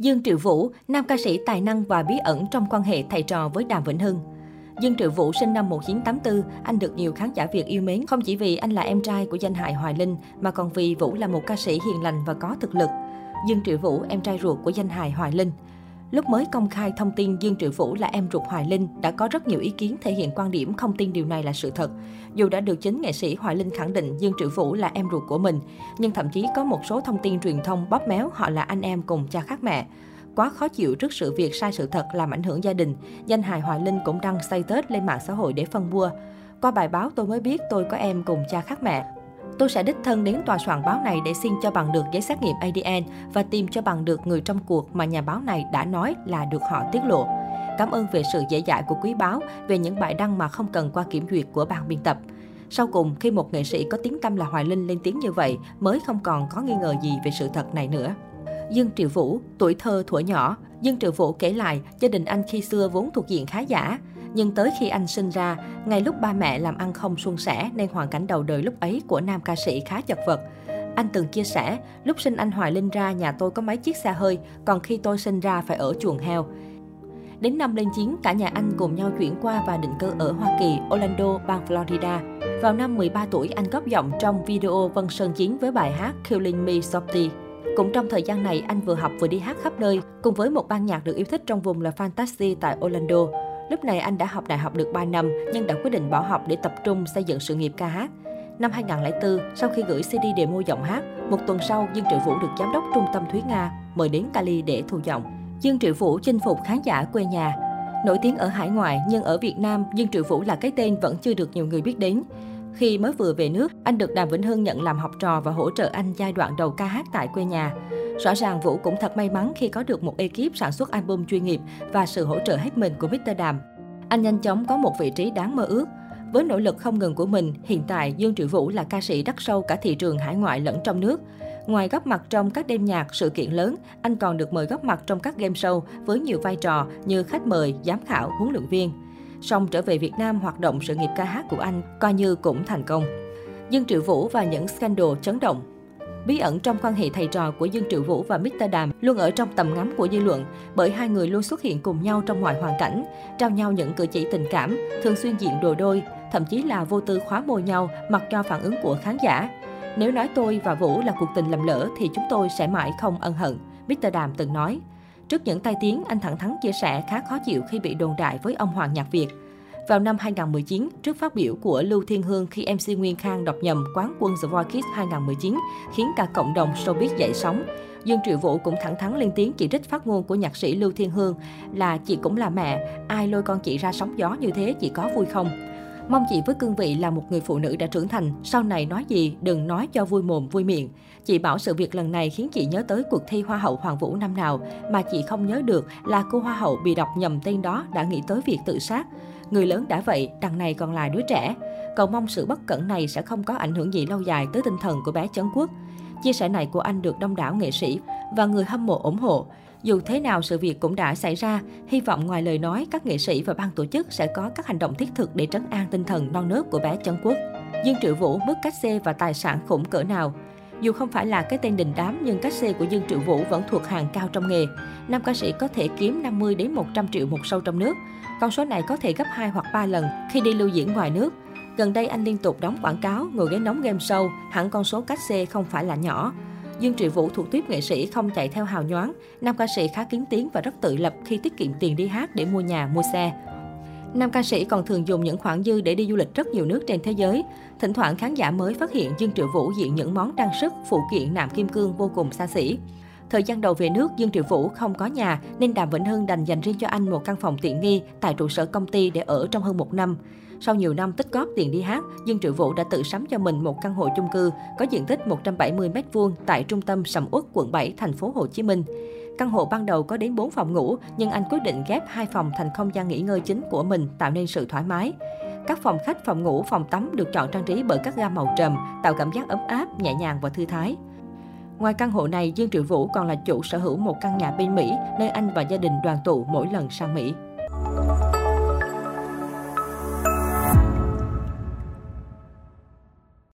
Dương Triệu Vũ, nam ca sĩ tài năng và bí ẩn trong quan hệ thầy trò với Đàm Vĩnh Hưng. Dương Triệu Vũ sinh năm 1984, anh được nhiều khán giả Việt yêu mến không chỉ vì anh là em trai của danh hài Hoài Linh, mà còn vì Vũ là một ca sĩ hiền lành và có thực lực. Dương Triệu Vũ, em trai ruột của danh hài Hoài Linh. Lúc mới công khai thông tin Dương Triệu Vũ là em ruột Hoài Linh, đã có rất nhiều ý kiến thể hiện quan điểm không tin điều này là sự thật. Dù đã được chính nghệ sĩ Hoài Linh khẳng định Dương Triệu Vũ là em ruột của mình, nhưng thậm chí có một số thông tin truyền thông bóp méo họ là anh em cùng cha khác mẹ. Quá khó chịu trước sự việc sai sự thật làm ảnh hưởng gia đình, danh hài Hoài Linh cũng đăng status lên mạng xã hội để phân bua. Qua bài báo tôi mới biết tôi có em cùng cha khác mẹ. Tôi sẽ đích thân đến tòa soạn báo này để xin cho bằng được giấy xét nghiệm ADN và tìm cho bằng được người trong cuộc mà nhà báo này đã nói là được họ tiết lộ. Cảm ơn về sự dễ dãi của quý báo về những bài đăng mà không cần qua kiểm duyệt của ban biên tập. Sau cùng, khi một nghệ sĩ có tiếng tâm là Hoài Linh lên tiếng như vậy, mới không còn có nghi ngờ gì về sự thật này nữa. Dương Triệu Vũ, tuổi thơ thuở nhỏ, Dương Triệu Vũ kể lại gia đình anh khi xưa vốn thuộc diện khá giả. Nhưng tới khi anh sinh ra, ngay lúc ba mẹ làm ăn không suôn sẻ nên hoàn cảnh đầu đời lúc ấy của nam ca sĩ khá chật vật. Anh từng chia sẻ, lúc sinh anh Hoài Linh ra nhà tôi có mấy chiếc xe hơi, còn khi tôi sinh ra phải ở chuồng heo. Đến năm lên chiến, cả nhà anh cùng nhau chuyển qua và định cư ở Hoa Kỳ, Orlando, bang Florida. Vào năm 13 tuổi, anh góp giọng trong video Vân Sơn Chiến với bài hát Killing Me Softly. Cũng trong thời gian này, anh vừa học vừa đi hát khắp nơi, cùng với một ban nhạc được yêu thích trong vùng là Fantasy tại Orlando. Lúc này anh đã học đại học được 3 năm, nhưng đã quyết định bỏ học để tập trung xây dựng sự nghiệp ca hát. Năm 2004, sau khi gửi CD demo giọng hát, một tuần sau, Dương Triệu Vũ được giám đốc trung tâm Thúy Nga mời đến Cali để thu giọng. Dương Triệu Vũ chinh phục khán giả quê nhà. Nổi tiếng ở hải ngoại, nhưng ở Việt Nam, Dương Triệu Vũ là cái tên vẫn chưa được nhiều người biết đến. Khi mới vừa về nước, anh được Đàm Vĩnh Hưng nhận làm học trò và hỗ trợ anh giai đoạn đầu ca hát tại quê nhà. Rõ ràng Vũ cũng thật may mắn khi có được một ekip sản xuất album chuyên nghiệp và sự hỗ trợ hết mình của Mr. Đàm. Anh nhanh chóng có một vị trí đáng mơ ước. Với nỗ lực không ngừng của mình, hiện tại Dương Triệu Vũ là ca sĩ đắt sâu cả thị trường hải ngoại lẫn trong nước. Ngoài góp mặt trong các đêm nhạc, sự kiện lớn, anh còn được mời góp mặt trong các game show với nhiều vai trò như khách mời, giám khảo, huấn luyện viên. Song trở về Việt Nam hoạt động sự nghiệp ca hát của anh coi như cũng thành công. Dương Triệu Vũ và những scandal chấn động Bí ẩn trong quan hệ thầy trò của Dương Triệu Vũ và Mr. Đàm luôn ở trong tầm ngắm của dư luận bởi hai người luôn xuất hiện cùng nhau trong mọi hoàn cảnh, trao nhau những cử chỉ tình cảm, thường xuyên diện đồ đôi, thậm chí là vô tư khóa môi nhau mặc cho phản ứng của khán giả. Nếu nói tôi và Vũ là cuộc tình lầm lỡ thì chúng tôi sẽ mãi không ân hận, Mr. Đàm từng nói. Trước những tai tiếng, anh thẳng thắn chia sẻ khá khó chịu khi bị đồn đại với ông Hoàng Nhạc Việt. Vào năm 2019, trước phát biểu của Lưu Thiên Hương khi MC Nguyên Khang đọc nhầm quán quân The Voice Kids 2019, khiến cả cộng đồng showbiz dậy sóng. Dương Triệu Vũ cũng thẳng thắn lên tiếng chỉ trích phát ngôn của nhạc sĩ Lưu Thiên Hương là chị cũng là mẹ, ai lôi con chị ra sóng gió như thế chị có vui không? Mong chị với cương vị là một người phụ nữ đã trưởng thành, sau này nói gì đừng nói cho vui mồm vui miệng. Chị bảo sự việc lần này khiến chị nhớ tới cuộc thi Hoa hậu Hoàng Vũ năm nào, mà chị không nhớ được là cô Hoa hậu bị đọc nhầm tên đó đã nghĩ tới việc tự sát. Người lớn đã vậy, đằng này còn là đứa trẻ. Cầu mong sự bất cẩn này sẽ không có ảnh hưởng gì lâu dài tới tinh thần của bé Trấn Quốc. Chia sẻ này của anh được đông đảo nghệ sĩ và người hâm mộ ủng hộ. Dù thế nào sự việc cũng đã xảy ra, hy vọng ngoài lời nói, các nghệ sĩ và ban tổ chức sẽ có các hành động thiết thực để trấn an tinh thần non nớt của bé Trấn Quốc. Dương Triệu Vũ mất cách xê và tài sản khủng cỡ nào. Dù không phải là cái tên đình đám nhưng cách xê của Dương Triệu Vũ vẫn thuộc hàng cao trong nghề. Nam ca sĩ có thể kiếm 50 đến 100 triệu một show trong nước. Con số này có thể gấp 2 hoặc 3 lần khi đi lưu diễn ngoài nước. Gần đây anh liên tục đóng quảng cáo, ngồi ghế nóng game show, hẳn con số cách xê không phải là nhỏ. Dương Triệu Vũ thuộc tiếp nghệ sĩ không chạy theo hào nhoáng. Nam ca sĩ khá kiến tiếng và rất tự lập khi tiết kiệm tiền đi hát để mua nhà, mua xe. Nam ca sĩ còn thường dùng những khoản dư để đi du lịch rất nhiều nước trên thế giới. Thỉnh thoảng khán giả mới phát hiện Dương Triệu Vũ diện những món trang sức, phụ kiện nạm kim cương vô cùng xa xỉ. Thời gian đầu về nước, Dương Triệu Vũ không có nhà nên Đàm Vĩnh Hưng đành dành riêng cho anh một căn phòng tiện nghi tại trụ sở công ty để ở trong hơn một năm. Sau nhiều năm tích góp tiền đi hát, Dương Triệu Vũ đã tự sắm cho mình một căn hộ chung cư có diện tích 170 m2 tại trung tâm Sầm Uất, quận 7, thành phố Hồ Chí Minh. Căn hộ ban đầu có đến 4 phòng ngủ, nhưng anh quyết định ghép hai phòng thành không gian nghỉ ngơi chính của mình, tạo nên sự thoải mái. Các phòng khách, phòng ngủ, phòng tắm được chọn trang trí bởi các gam màu trầm, tạo cảm giác ấm áp, nhẹ nhàng và thư thái. Ngoài căn hộ này, Dương Triệu Vũ còn là chủ sở hữu một căn nhà bên Mỹ, nơi anh và gia đình đoàn tụ mỗi lần sang Mỹ.